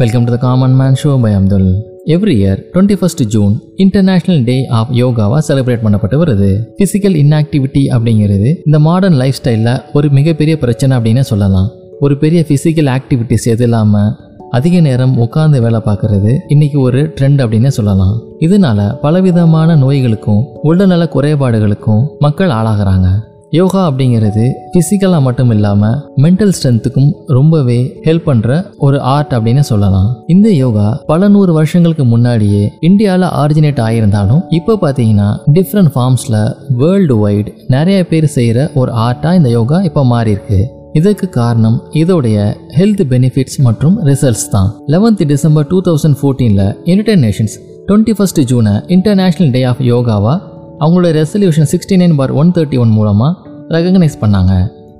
Welcome to the Common Man Show by Abdul. Every year twenty first June international day of யோகாவாக celebrate பண்ணப்பட்டு வருது physical inactivity அப்படிங்கிறது இந்த modern life ஸ்டைலில் ஒரு மிகப்பெரிய பிரச்சனை அப்படின்னு சொல்லலாம். ஒரு பெரிய ஃபிசிக்கல் ஆக்டிவிட்டிஸ் எது இல்லாமல் அதிக நேரம் உட்கார்ந்து வேலை பார்க்கறது இன்னைக்கு ஒரு ட்ரெண்ட் அப்படின்னு சொல்லலாம். இதனால பலவிதமான நோய்களுக்கும் உடல்நல குறைபாடுகளுக்கும் மக்கள் ஆளாகிறாங்க. யோகா அப்படிங்கிறது ஃபிசிக்கலாக மட்டும் இல்லாமல் மென்டல் ஸ்ட்ரென்த்துக்கும் ரொம்பவே ஹெல்ப் பண்ணுற ஒரு ஆர்ட் அப்படின்னு சொல்லலாம். இந்த யோகா பல நூறு வருஷங்களுக்கு முன்னாடியே இந்தியாவில் ஆரிஜினேட் ஆகியிருந்தாலும் இப்போ பார்த்தீங்கன்னா டிஃப்ரெண்ட் ஃபார்ம்ஸில் வேர்ல்டு வைட் நிறைய பேர் செய்கிற ஒரு ஆர்ட்டாக இந்த யோகா இப்போ மாறி இருக்கு இதற்கு காரணம் இதோடைய ஹெல்த் பெனிஃபிட்ஸ் மற்றும் ரிசல்ட்ஸ் தான். லெவன்த் டிசம்பர் டூ தௌசண்ட் ஃபோர்டீனில் யுனைடெட் நேஷன்ஸ் டுவெண்ட்டி ஃபஸ்ட் ஜூனை இன்டர்நேஷ்னல் டே ஆஃப் யோகாவா அவங்களோட resolution sixty nine bar one thirty one மூலமாக ரெகக்னைஸ் பண்ணாங்க.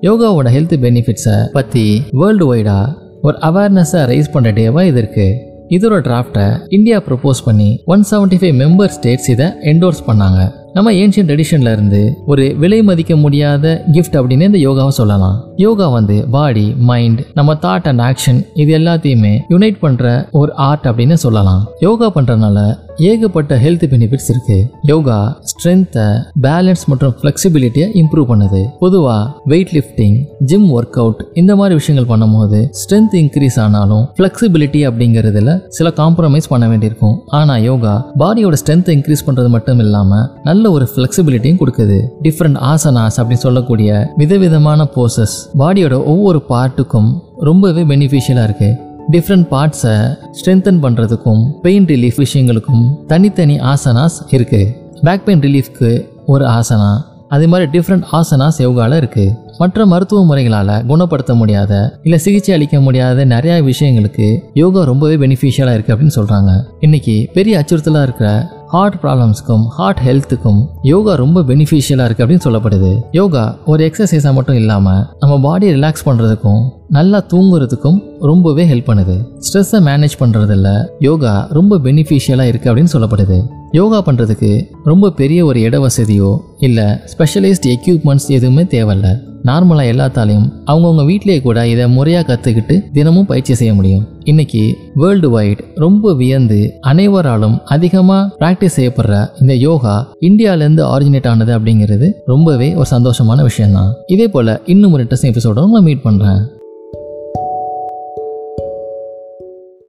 யோகாவோட ஹெல்த் பெனிஃபிட்ஸை பற்றி வேர்ல்டு வைடாக ஒரு அவேர்னஸை ரைஸ் பண்ணுற டேவாக இது இருக்குது இதோட டிராஃப்டை இந்தியா ப்ரொப்போஸ் பண்ணி one seventy five member states இதை என்டோர்ஸ் பண்ணாங்க. நம்ம ஏன்ஷியன் ட்ரெடிஷன்ல இருந்து ஒரு விலை மதிக்க முடியாத கிஃப்ட் அப்படின்னு இந்த யோகாவை சொல்லலாம். யோகா வந்து பாடி மைண்ட் நம்ம தாட் அண்ட் ஆக்ஷன் இது எல்லாத்தையுமே யுனைட் பண்ற ஒரு ஆர்ட் அப்படின்னு சொல்லலாம். யோகா பண்றதுனால ஏகப்பட்ட ஹெல்த் பெனிஃபிட்ஸ் இருக்கு. யோகா ஸ்ட்ரென்த்தை பேலன்ஸ் மற்றும் ஃபிளெக்சிபிலிட்டியை இம்ப்ரூவ் பண்ணுது. பொதுவாக weight lifting gym work out இந்த மாதிரி விஷயங்கள் பண்ணும்போது ஸ்ட்ரென்த் இன்க்ரீஸ் ஆனாலும் ஃபிளெக்சிபிலிட்டி அப்படிங்கிறதுல சில காம்ப்ரமைஸ் பண்ண வேண்டியிருக்கும். ஆனால் யோகா பாடியோட ஸ்ட்ரென்த்தை இன்க்ரீஸ் பண்ணுறது மட்டும் இல்லாமல் நல்ல ஒரு ஃபிளெக்சிபிலிட்டியும் கொடுக்குது. டிஃப்ரெண்ட் ஆசனாஸ் அப்படின்னு சொல்லக்கூடிய விதவிதமான போசஸ் பாடியோட ஒவ்வொரு பார்ட்டுக்கும் ரொம்பவே பெனிஃபிஷியலாக இருக்கு. டிஃப்ரெண்ட் பார்ட்ஸை ஸ்ட்ரென்தன் பண்ணுறதுக்கும் பெயின் ரிலீஃப் விஷயங்களுக்கும் தனித்தனி ஆசனாஸ் இருக்குது பேக் பெயின் ரிலீஃப்க்கு ஒரு ஆசனா அதே மாதிரி டிஃப்ரெண்ட் ஆசனாஸ் யோகாவில் இருக்குது மற்ற மருத்துவ முறைகளால் குணப்படுத்த முடியாத இல்லை சிகிச்சை அளிக்க முடியாத நிறையா விஷயங்களுக்கு யோகா ரொம்பவே பெனிஃபிஷியலாக இருக்குது அப்படின்னு சொல்கிறாங்க இன்னைக்கு பெரிய அச்சுறுத்தலாக இருக்கிற ஹார்ட் ப்ராப்ளம்ஸ்க்கும் ஹார்ட் ஹெல்த்துக்கும் யோகா ரொம்ப பெனிஃபிஷியலாக இருக்குது அப்படின்னு சொல்லப்படுது. யோகா ஒரு எக்ஸசைஸாக மட்டும் இல்லாமல் நம்ம பாடியை ரிலாக்ஸ் பண்ணுறதுக்கும் நல்லா தூங்குறதுக்கும் ரொம்பவே ஹெல்ப் பண்ணுது. ஸ்ட்ரெஸ்ஸை மேனேஜ் பண்ணுறதில் யோகா ரொம்ப பெனிஃபிஷியலாக இருக்குது அப்படின்னு சொல்லப்படுது. யோகா பண்ணுறதுக்கு ரொம்ப பெரிய ஒரு இட வசதியோ இல்லை ஸ்பெஷலைஸ்ட் எக்யூப்மெண்ட்ஸ் எதுவுமே தேவையில்ல. நார்மலாக எல்லாத்தாலையும் அவங்கவுங்க வீட்டிலேயே கூட இதை முறையாக கற்றுக்கிட்டு தினமும் பயிற்சி செய்ய முடியும். இன்னைக்கு வேர்ல்டு வைட் ரொம்ப வியந்து அனைவராலும் அதிகமாக ப்ராக்டிஸ் செய்யப்படுற இந்த யோகா இந்தியாவிலேருந்து ஆரிஜினேட் ஆனது அப்படிங்கிறது ரொம்பவே ஒரு சந்தோஷமான விஷயம்தான். இதே போல் இன்னும் ஒரு இன்ட்ரெஸ்டிங் எபிசோட உங்களை மீட் பண்ணுறேன்